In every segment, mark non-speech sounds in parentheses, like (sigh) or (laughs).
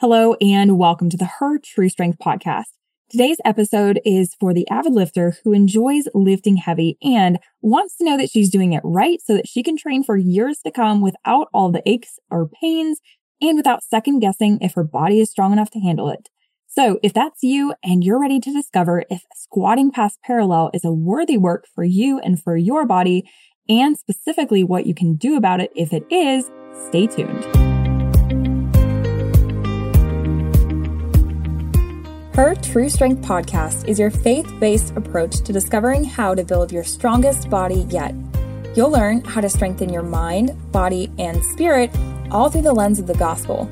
Hello and welcome to the Her True Strength podcast. Today's episode is for the avid lifter who enjoys lifting heavy and wants to know that she's doing it right so that she can train for years to come without all the aches or pains and without second guessing if her body is strong enough to handle it. So if that's you and you're ready to discover if squatting past parallel is a worthy work for you and for your body and specifically what you can do about it if it is, stay tuned. Her True Strength podcast is your faith based approach to discovering how to build your strongest body yet. You'll learn how to strengthen your mind, body, and spirit all through the lens of the gospel.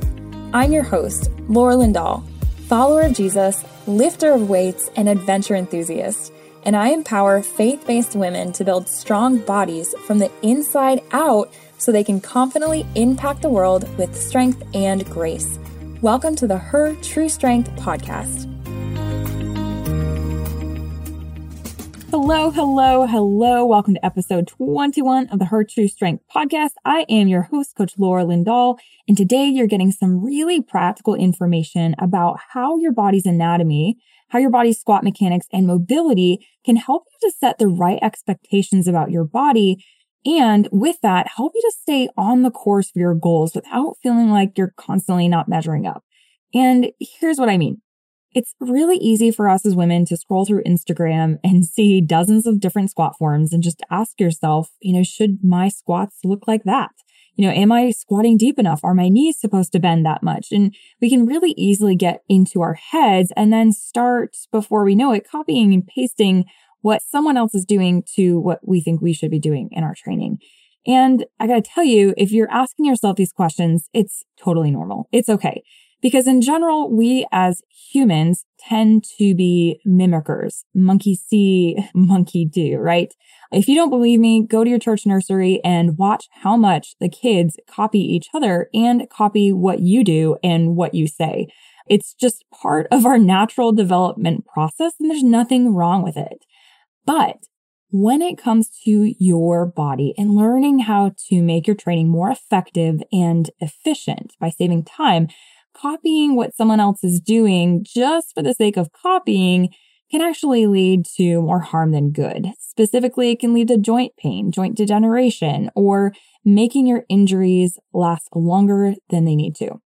I'm your host, Laura Lindahl, follower of Jesus, lifter of weights, and adventure enthusiast. And I empower faith based women to build strong bodies from the inside out so they can confidently impact the world with strength and grace. Welcome to the Her True Strength podcast. Hello, hello, hello. Welcome to episode 21 of the Her True Strength podcast. I am your host, Coach Laura Lindahl, and today you're getting some really practical information about how your body's anatomy, how your body's squat mechanics and mobility can help you to set the right expectations about your body. And with that, help you to stay on the course for your goals without feeling like you're constantly not measuring up. And here's what I mean. It's really easy for us as women to scroll through Instagram and see dozens of different squat forms and just ask yourself, you know, should my squats look like that? You know, am I squatting deep enough? Are my knees supposed to bend that much? And we can really easily get into our heads and then start before we know it, copying and pasting what someone else is doing to what we think we should be doing in our training. And I gotta tell you, if you're asking yourself these questions, it's totally normal. It's okay. Because in general, we as humans tend to be mimickers. Monkey see, (laughs) monkey do, right? If you don't believe me, go to your church nursery and watch how much the kids copy each other and copy what you do and what you say. It's just part of our natural development process and there's nothing wrong with it. But when it comes to your body and learning how to make your training more effective and efficient by saving time, copying what someone else is doing just for the sake of copying can actually lead to more harm than good. Specifically, it can lead to joint pain, joint degeneration, or making your injuries last longer than they need to,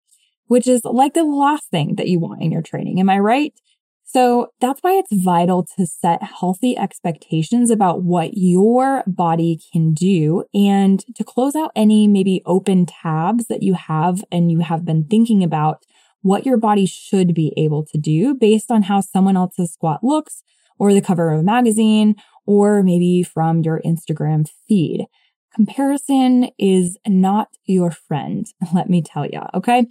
which is like the last thing that you want in your training. Am I right? So that's why it's vital to set healthy expectations about what your body can do and to close out any maybe open tabs that you have and you have been thinking about what your body should be able to do based on how someone else's squat looks or the cover of a magazine or maybe from your Instagram feed. Comparison is not your friend, (laughs) let me tell you. Okay.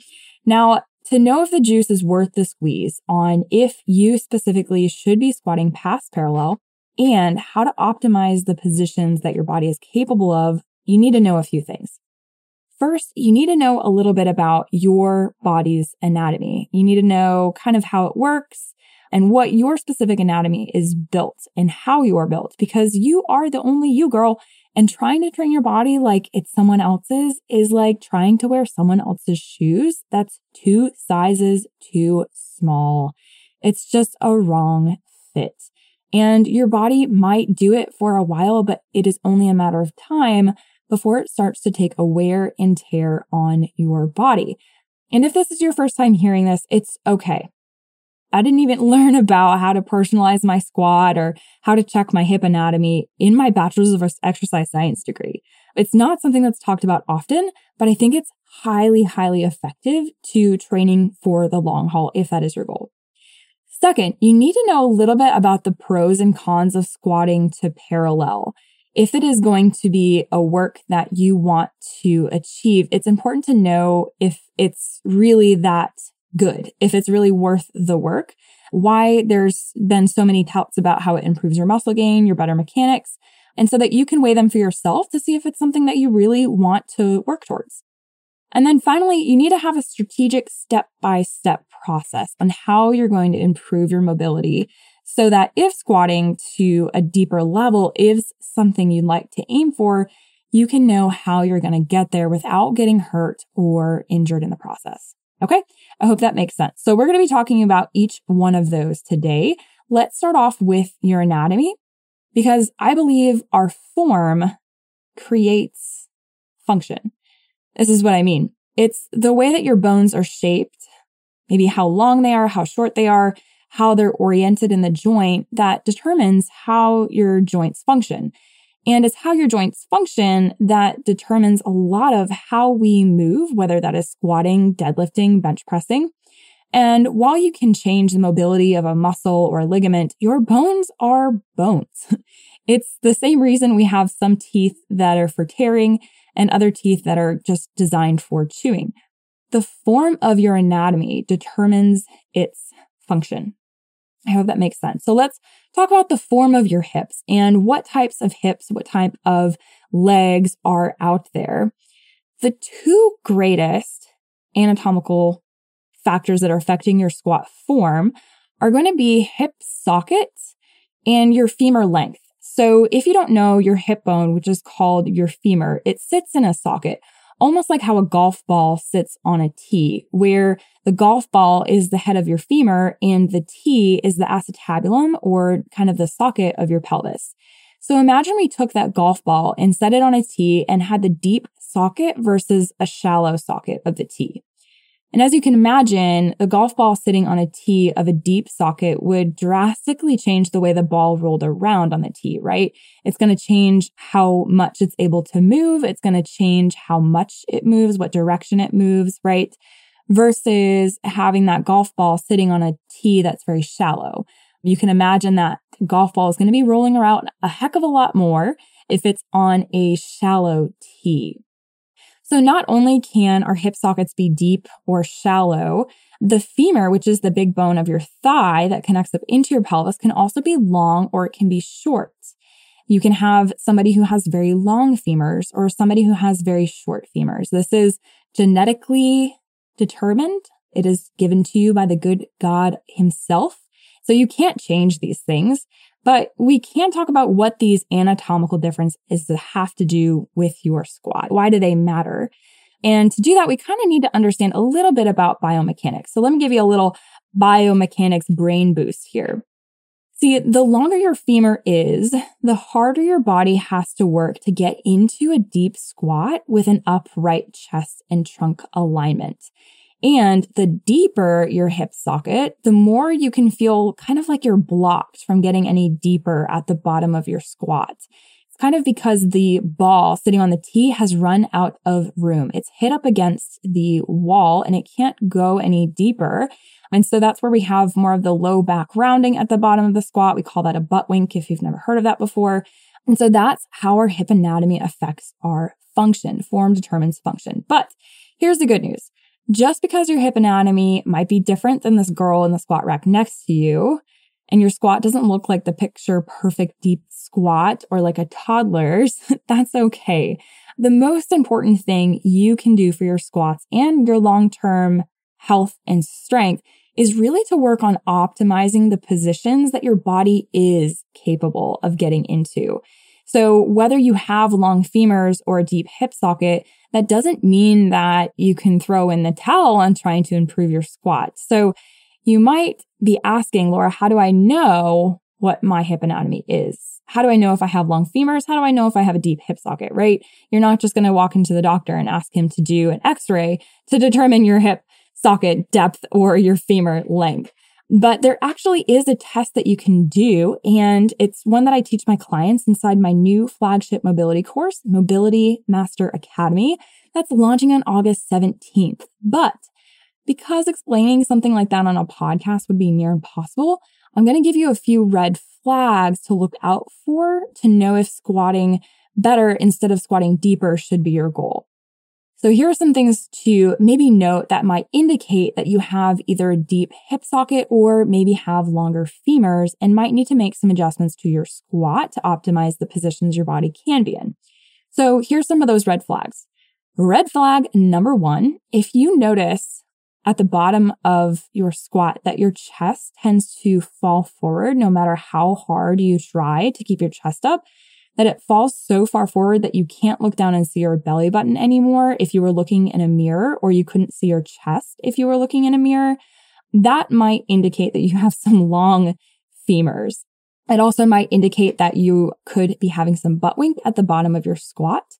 Now, to know if the juice is worth the squeeze on if you specifically should be squatting past parallel and how to optimize the positions that your body is capable of, you need to know a few things. First, you need to know a little bit about your body's anatomy. You need to know kind of how it works and what your specific anatomy is built and how you are built because you are the only you girl and trying to train your body like it's someone else's is like trying to wear someone else's shoes. That's two sizes too small. It's just a wrong fit. And your body might do it for a while, but it is only a matter of time before it starts to take a wear and tear on your body. And if this is your first time hearing this, it's okay. I didn't even learn about how to personalize my squat or how to check my hip anatomy in my bachelor's of exercise science degree. It's not something that's talked about often, but I think it's highly, highly effective to training for the long haul if that is your goal. Second, you need to know a little bit about the pros and cons of squatting to parallel. If it is going to be a work that you want to achieve, it's important to know if it's really that good, if it's really worth the work, why there's been so many touts about how it improves your muscle gain, your better mechanics, and so that you can weigh them for yourself to see if it's something that you really want to work towards. And then finally, you need to have a strategic step by step process on how you're going to improve your mobility so that if squatting to a deeper level is something you'd like to aim for, you can know how you're going to get there without getting hurt or injured in the process. Okay. I hope that makes sense. So we're going to be talking about each one of those today. Let's start off with your anatomy because I believe our form creates function. This is what I mean. It's the way that your bones are shaped, maybe how long they are, how short they are, how they're oriented in the joint that determines how your joints function. And it's how your joints function that determines a lot of how we move, whether that is squatting, deadlifting, bench pressing. And while you can change the mobility of a muscle or a ligament, your bones are bones. (laughs) it's the same reason we have some teeth that are for tearing and other teeth that are just designed for chewing. The form of your anatomy determines its function. I hope that makes sense. So let's talk about the form of your hips and what types of hips, what type of legs are out there. The two greatest anatomical factors that are affecting your squat form are going to be hip socket and your femur length. So if you don't know your hip bone, which is called your femur, it sits in a socket almost like how a golf ball sits on a tee, where the golf ball is the head of your femur and the tee is the acetabulum or kind of the socket of your pelvis. So imagine we took that golf ball and set it on a tee and had the deep socket versus a shallow socket of the tee. And as you can imagine, the golf ball sitting on a tee of a deep socket would drastically change the way the ball rolled around on the tee, right? It's going to change how much it's able to move. It's going to change how much it moves, what direction it moves, right? Versus having that golf ball sitting on a tee that's very shallow. You can imagine that golf ball is going to be rolling around a heck of a lot more if it's on a shallow tee. So not only can our hip sockets be deep or shallow, the femur, which is the big bone of your thigh that connects up into your pelvis, can also be long or it can be short. You can have somebody who has very long femurs or somebody who has very short femurs. This is genetically determined. It is given to you by the good God himself. So you can't change these things. But we can talk about what these anatomical differences have to do with your squat. Why do they matter? And to do that, we kind of need to understand a little bit about biomechanics. So let me give you a little biomechanics brain boost here. See, the longer your femur is, the harder your body has to work to get into a deep squat with an upright chest and trunk alignment. And the deeper your hip socket, the more you can feel kind of like you're blocked from getting any deeper at the bottom of your squat. It's kind of because the ball sitting on the tee has run out of room. It's hit up against the wall and it can't go any deeper. And so that's where we have more of the low back rounding at the bottom of the squat. We call that a butt wink if you've never heard of that before. And so that's how our hip anatomy affects our function. Form determines function. But here's the good news. Just because your hip anatomy might be different than this girl in the squat rack next to you, and your squat doesn't look like the picture perfect deep squat or like a toddler's, (laughs) that's okay. The most important thing you can do for your squats and your long-term health and strength is really to work on optimizing the positions that your body is capable of getting into. So whether you have long femurs or a deep hip socket, that doesn't mean that you can throw in the towel on trying to improve your squat. So you might be asking, Laura, how do I know what my hip anatomy is? How do I know if I have long femurs? How do I know if I have a deep hip socket, right? You're not just going to walk into the doctor and ask him to do an x-ray to determine your hip socket depth or your femur length. But there actually is a test that you can do, and it's one that I teach my clients inside my new flagship mobility course, Mobility Master Academy, that's launching on August 17th. But because explaining something like that on a podcast would be near impossible, I'm going to give you a few red flags to look out for to know if squatting better instead of squatting deeper should be your goal. So here are some things to maybe note that might indicate that you have either a deep hip socket or maybe have longer femurs and might need to make some adjustments to your squat to optimize the positions your body can be in. So here's some of those red flags. Red flag number one, if you notice at the bottom of your squat that your chest tends to fall forward no matter how hard you try to keep your chest up, that it falls so far forward that you can't look down and see your belly button anymore if you were looking in a mirror, or you couldn't see your chest if you were looking in a mirror, that might indicate that you have (laughs) some long femurs. It also might indicate that you could be having some butt wink at the bottom of your squat.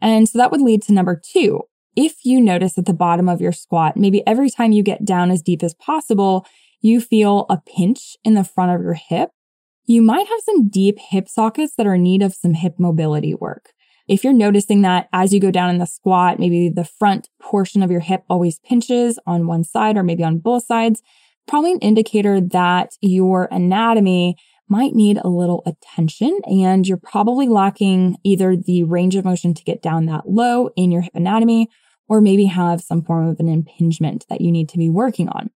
And so that would lead to number two. If you notice at the bottom of your squat, maybe every time you get down as deep as possible, you feel a pinch in the front of your hip, you might have some deep hip sockets that are in need of some hip mobility work. If you're noticing that as you go down in the squat, maybe the front portion of your hip always pinches on one side or maybe on both sides, probably an indicator that your anatomy might need a little attention and you're probably lacking either the range of motion to get down that low in your hip anatomy or maybe have some form of an impingement that you need to be working on.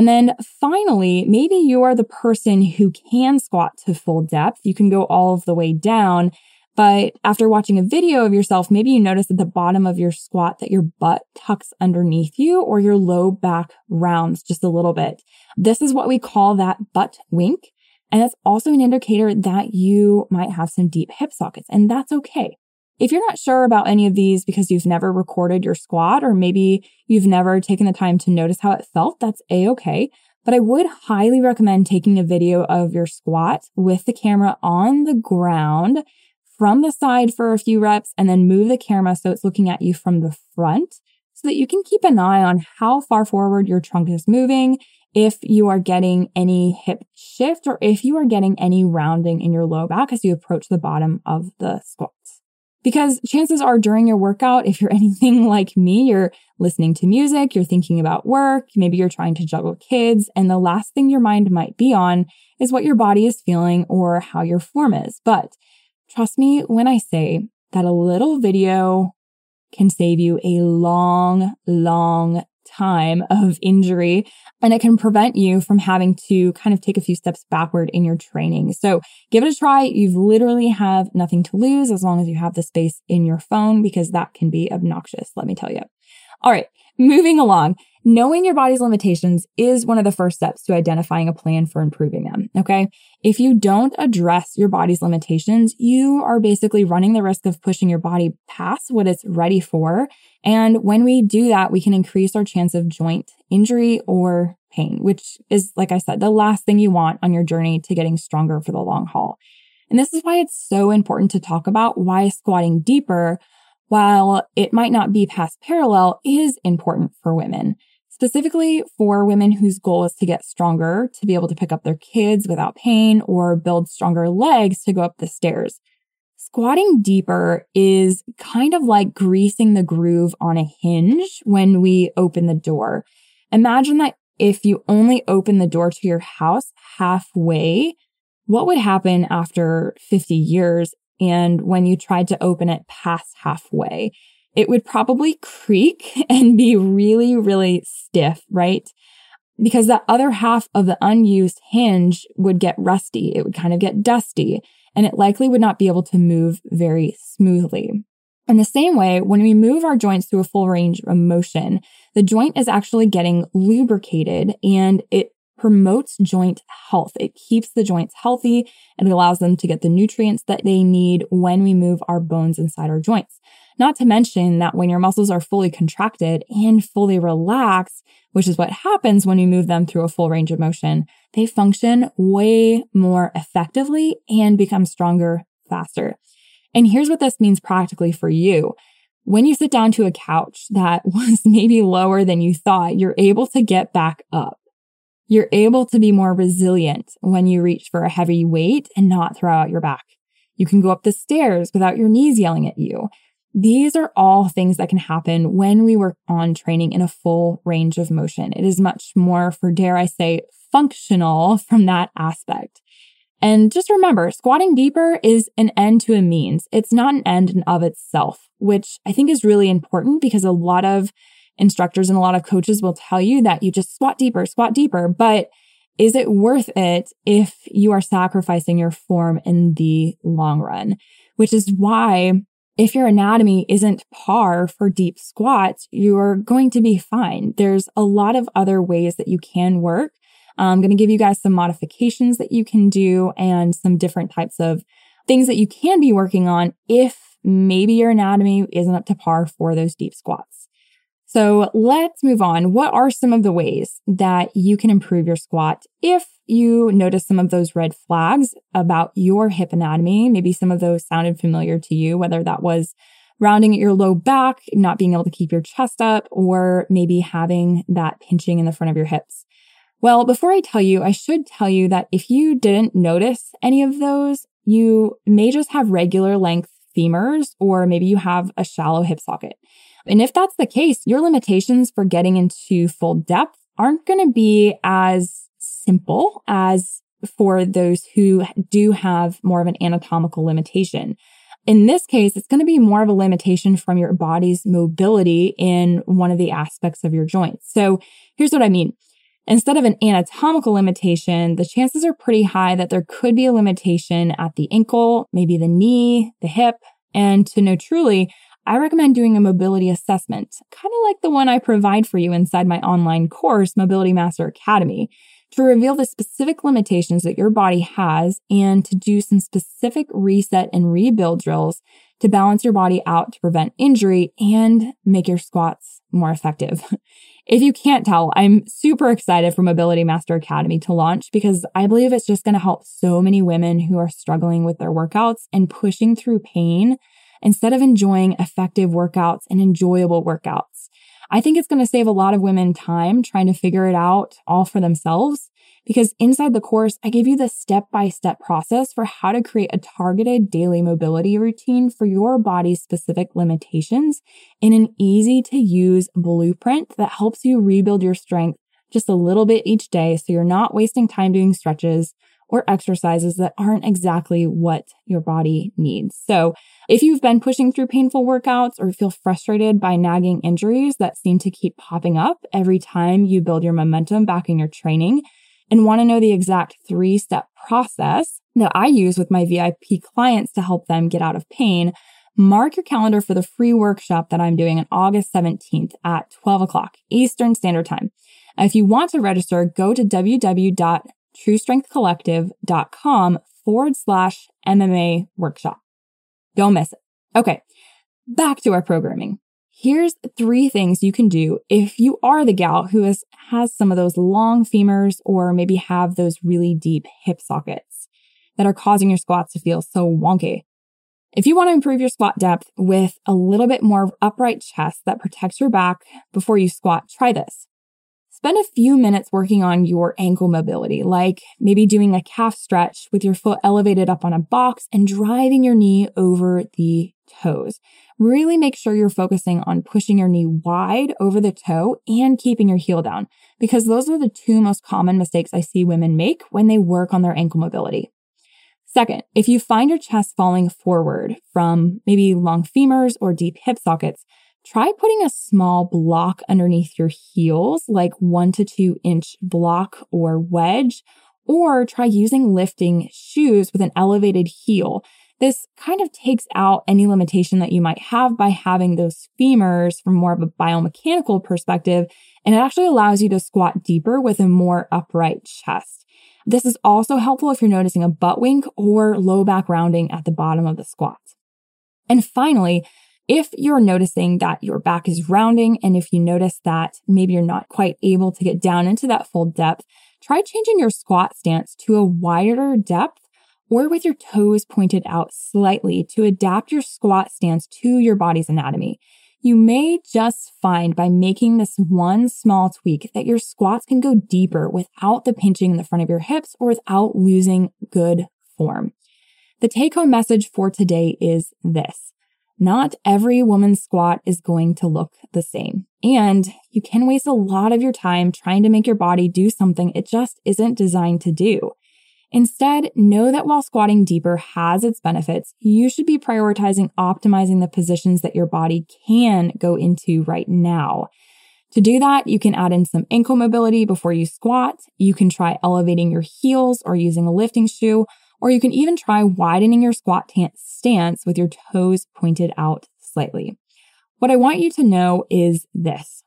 And then finally, maybe you are the person who can squat to full depth. You can go all of the way down. But after watching a video of yourself, maybe you notice at the bottom of your squat that your butt tucks underneath you or your low back rounds just a little bit. This is what we call that butt wink. And it's also an indicator that you might have some deep hip sockets and that's okay. If you're not sure about any of these because you've never recorded your squat or maybe you've never taken the time to notice how it felt, that's a okay. But I would highly recommend taking a video of your squat with the camera on the ground from the side for a few reps and then move the camera so it's looking at you from the front so that you can keep an eye on how far forward your trunk is moving, if you are getting any hip shift or if you are getting any rounding in your low back as you approach the bottom of the squat. Because chances are during your workout, if you're (laughs) anything like me, you're listening to music, you're thinking about work, maybe you're trying to juggle kids, and the last thing your mind might be on is what your body is feeling or how your form is. But trust me when I say that a little video can save you a long, long time of injury and it can prevent you from having to kind of take a few steps backward in your training. So give it a try. You've literally have nothing to lose as long as you have the space in your phone because that can be obnoxious. Let me tell you. All right. Moving along. Knowing your body's limitations is one of the first steps to identifying a plan for improving them. Okay. If you don't address your body's limitations, you are basically running the risk of pushing your body past what it's ready for. And when we do that, we can increase our chance of joint injury or pain, which is, like I said, the last thing you want on your journey to getting stronger for the long haul. And this is why it's so important to talk about why squatting deeper, while it might not be past parallel, is important for women specifically for women whose goal is to get stronger, to be able to pick up their kids without pain or build stronger legs to go up the stairs. Squatting deeper is kind of like greasing the groove on a hinge when we open the door. Imagine that if you only open the door to your house halfway, what would happen after 50 years and when you tried to open it past halfway? it would probably creak (laughs) and be really, really stiff, right? Because the other half of the unused hinge would get rusty. It would kind of get dusty and it likely would not be able to move very smoothly. In the same way, when we move our joints through a full range of motion, the joint is actually getting lubricated and it promotes joint health. It keeps the joints healthy and it allows them to get the nutrients that they need when we move our bones inside our joints. Not to mention that when your muscles are fully contracted and fully relaxed, which is what happens when you move them through a full range of motion, they function way more effectively and become stronger faster. And here's what this means practically for you. When you sit down to a couch that (laughs) was maybe lower than you thought, you're able to get back up. You're able to be more resilient when you reach for a heavy weight and not throw out your back. You can go up the stairs without your knees yelling at you. These are all things that can happen when we work on training in a full range of motion. It is much more, for dare I say, functional from that aspect. And just remember, squatting deeper is an end to a means. It's not an end in of itself, which I think is really important because a lot of instructors and a lot of coaches will tell you that you just squat deeper, squat deeper. But is it worth it if you are sacrificing your form in the long run? Which is why if your anatomy isn't par for deep squats, you're going to be fine. There's a lot of other ways that you can work. I'm going to give you guys some modifications that you can do and some different types of things that you can be working on if maybe your anatomy isn't up to par for those deep squats. So let's move on. What are some of the ways that you can improve your squat if you notice some of those red flags about your hip anatomy? Maybe some of those sounded familiar to you, whether that was rounding at your low back, not being able to keep your chest up, or maybe having that pinching in the front of your hips. Well, before I tell you, I should tell you that if you didn't notice any of those, you may just have regular length femurs, or maybe you have a shallow hip socket. And if that's the case, your limitations for getting into full depth aren't going to be as simple as for those who do have more of an anatomical limitation. In this case, it's going to be more of a limitation from your body's mobility in one of the aspects of your joints. So here's what I mean. Instead of an anatomical limitation, the chances are pretty high that there could be a limitation at the ankle, maybe the knee, the hip. And to know truly, I recommend doing a mobility assessment, kind of like the one I provide for you inside my online course, Mobility Master Academy, to reveal the specific limitations that your body has and to do some specific reset and rebuild drills to balance your body out to prevent injury and make your squats more effective. (laughs) if you can't tell, I'm super excited for Mobility Master Academy to launch because I believe it's just going to help so many women who are struggling with their workouts and pushing through pain instead of enjoying effective workouts and enjoyable workouts. I think it's going to save a lot of women time trying to figure it out all for themselves because inside the course, I give you the step by step process for how to create a targeted daily mobility routine for your body's specific limitations in an easy to use blueprint that helps you rebuild your strength just a little bit each day so you're not wasting time doing stretches or exercises that aren't exactly what your body needs. So if you've been pushing through painful workouts or feel frustrated by nagging injuries that seem to keep popping up every time you build your momentum back in your training and want to know the exact three step process that I use with my VIP clients to help them get out of pain, mark your calendar for the free workshop that I'm doing on August 17th at 12 o'clock Eastern Standard Time. If you want to register, go to www truestrengthcollective.com forward slash MMA workshop. Don't miss it. Okay. Back to our programming. Here's three things you can do if you are the gal who has, has some of those long femurs or maybe have those really deep hip sockets that are causing your squats to feel so wonky. If you want to improve your squat depth with a little bit more upright chest that protects your back before you squat, try this. Spend a few minutes working on your ankle mobility, like maybe doing a calf stretch with your foot elevated up on a box and driving your knee over the toes. Really make sure you're focusing on pushing your knee wide over the toe and keeping your heel down, because those are the two most common mistakes I see women make when they work on their ankle mobility. Second, if you find your chest falling forward from maybe long femurs or deep hip sockets, try putting a small block underneath your heels, like one to two inch block or wedge, or try using lifting shoes with an elevated heel. This kind of takes out any limitation that you might have by having those femurs from more of a biomechanical perspective, and it actually allows you to squat deeper with a more upright chest. This is also helpful if you're noticing a butt wink or low back rounding at the bottom of the squat. And finally, if you're noticing that your back is rounding and if you notice that maybe you're not quite able to get down into that full depth, try changing your squat stance to a wider depth or with your toes pointed out slightly to adapt your squat stance to your body's anatomy. You may just find by making this one small tweak that your squats can go deeper without the pinching in the front of your hips or without losing good form. The take home message for today is this. Not every woman's squat is going to look the same. And you can waste a lot of your time trying to make your body do something it just isn't designed to do. Instead, know that while squatting deeper has its benefits, you should be prioritizing optimizing the positions that your body can go into right now. To do that, you can add in some ankle mobility before you squat. You can try elevating your heels or using a lifting shoe, or you can even try widening your squat stance with your toes pointed out slightly. What I want you to know is this.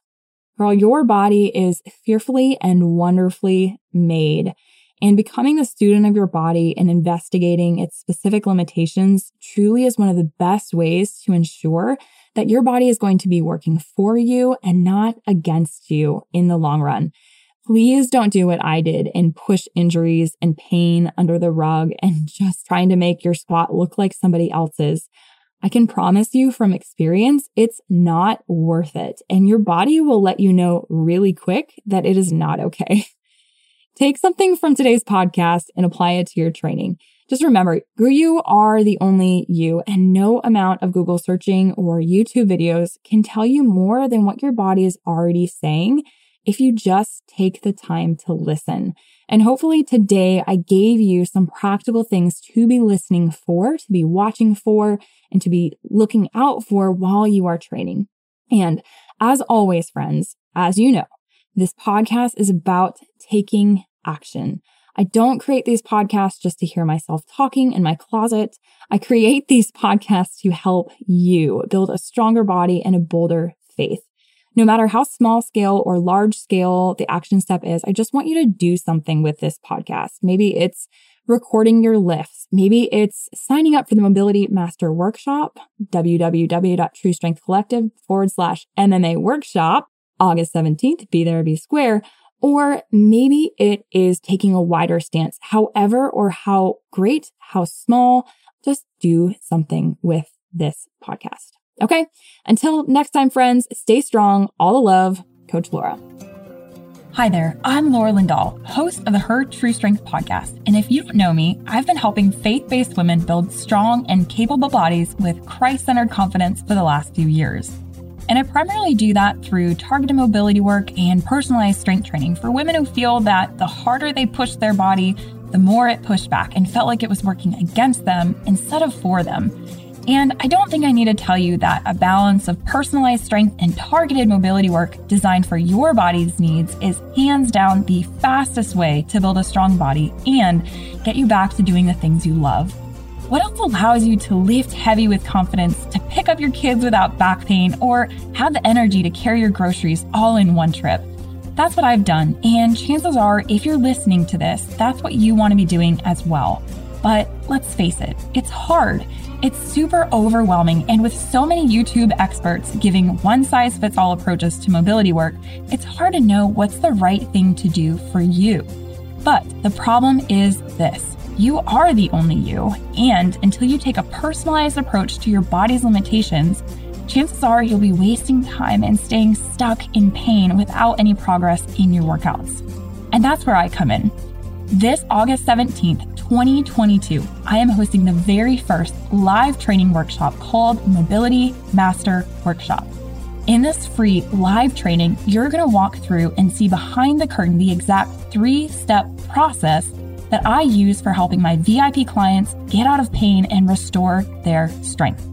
Girl, your body is fearfully and wonderfully made. And becoming the student of your body and investigating its specific limitations truly is one of the best ways to ensure that your body is going to be working for you and not against you in the long run. Please don't do what I did and push injuries and pain under the rug and (laughs) just trying to make your squat look like somebody else's. I can promise you from experience, it's not worth it. And your body will let you know really quick that it is not okay. (laughs) Take something from today's podcast and apply it to your training. Just remember, you are the only you, and no amount of Google searching or YouTube videos can tell you more than what your body is already saying if you just take the time to listen. And hopefully today I gave you some practical things to be listening for, to be watching for, and to be looking out for while you are training. And as always, friends, as you know, this podcast is about taking action. I don't create these podcasts just to hear myself talking in my closet. I create these (laughs) podcasts to help you build a stronger body and a bolder faith. No matter how small scale or large scale the action step is, I just want you to do something with this podcast. Maybe it's recording your lifts. Maybe it's signing up for the Mobility Master Workshop, www.truestrengthcollective forward slash MMA workshop. August 17th, be there, be square. Or maybe it is taking a wider stance, however, or how great, how small, just do something with this podcast. Okay. Until next time, friends, stay strong. All the love, Coach Laura. Hi there, I'm Laura Lindahl, host of the Her True Strength podcast. And if you don't know me, I've been helping faith based women build strong and capable bodies with Christ centered confidence for the last few years. And I primarily do that through targeted mobility work and personalized strength training for women who feel that the harder they push their body, the more it pushed back and felt like it was working against them instead of for them. And I don't think I need to tell you that a balance of personalized strength and targeted mobility work designed for your body's needs is hands down the fastest way to build a strong body and get you back to doing the things you love. What else allows you to lift heavy with confidence, to pick up your kids without back pain, or have the energy to carry your groceries all in one trip? That's what I've done, and chances are, if you're listening to this, that's what you want to be doing as well. But let's face it, it's hard. It's super overwhelming, and with so many YouTube experts giving one size fits all approaches to mobility work, it's hard to know what's the right thing to do for you. But the problem is this you are the only you, and until you take a personalized approach to your body's limitations, chances are you'll be wasting time and staying stuck in pain without any progress in your workouts. And that's where I come in. This August 17th, 2022, I am hosting the very first live training workshop called Mobility Master Workshop. In this free live training, you're going to walk through and see behind the curtain the exact three step process that I use for helping my VIP clients get out of pain and restore their strength.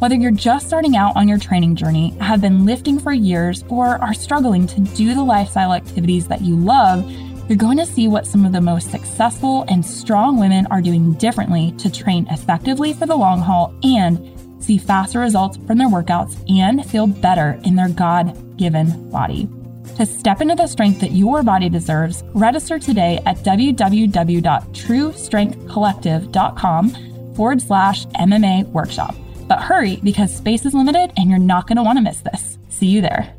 Whether you're just starting out on your training journey, have been lifting for years, or are struggling to do the lifestyle activities that you love, you're going to see what some of the most successful and strong women are doing differently to train effectively for the long haul and see faster results from their workouts and feel better in their God given body. To step into the strength that your body deserves, register today at www.truestrengthcollective.com forward slash MMA workshop. But hurry because space is limited and you're not going to want to miss this. See you there.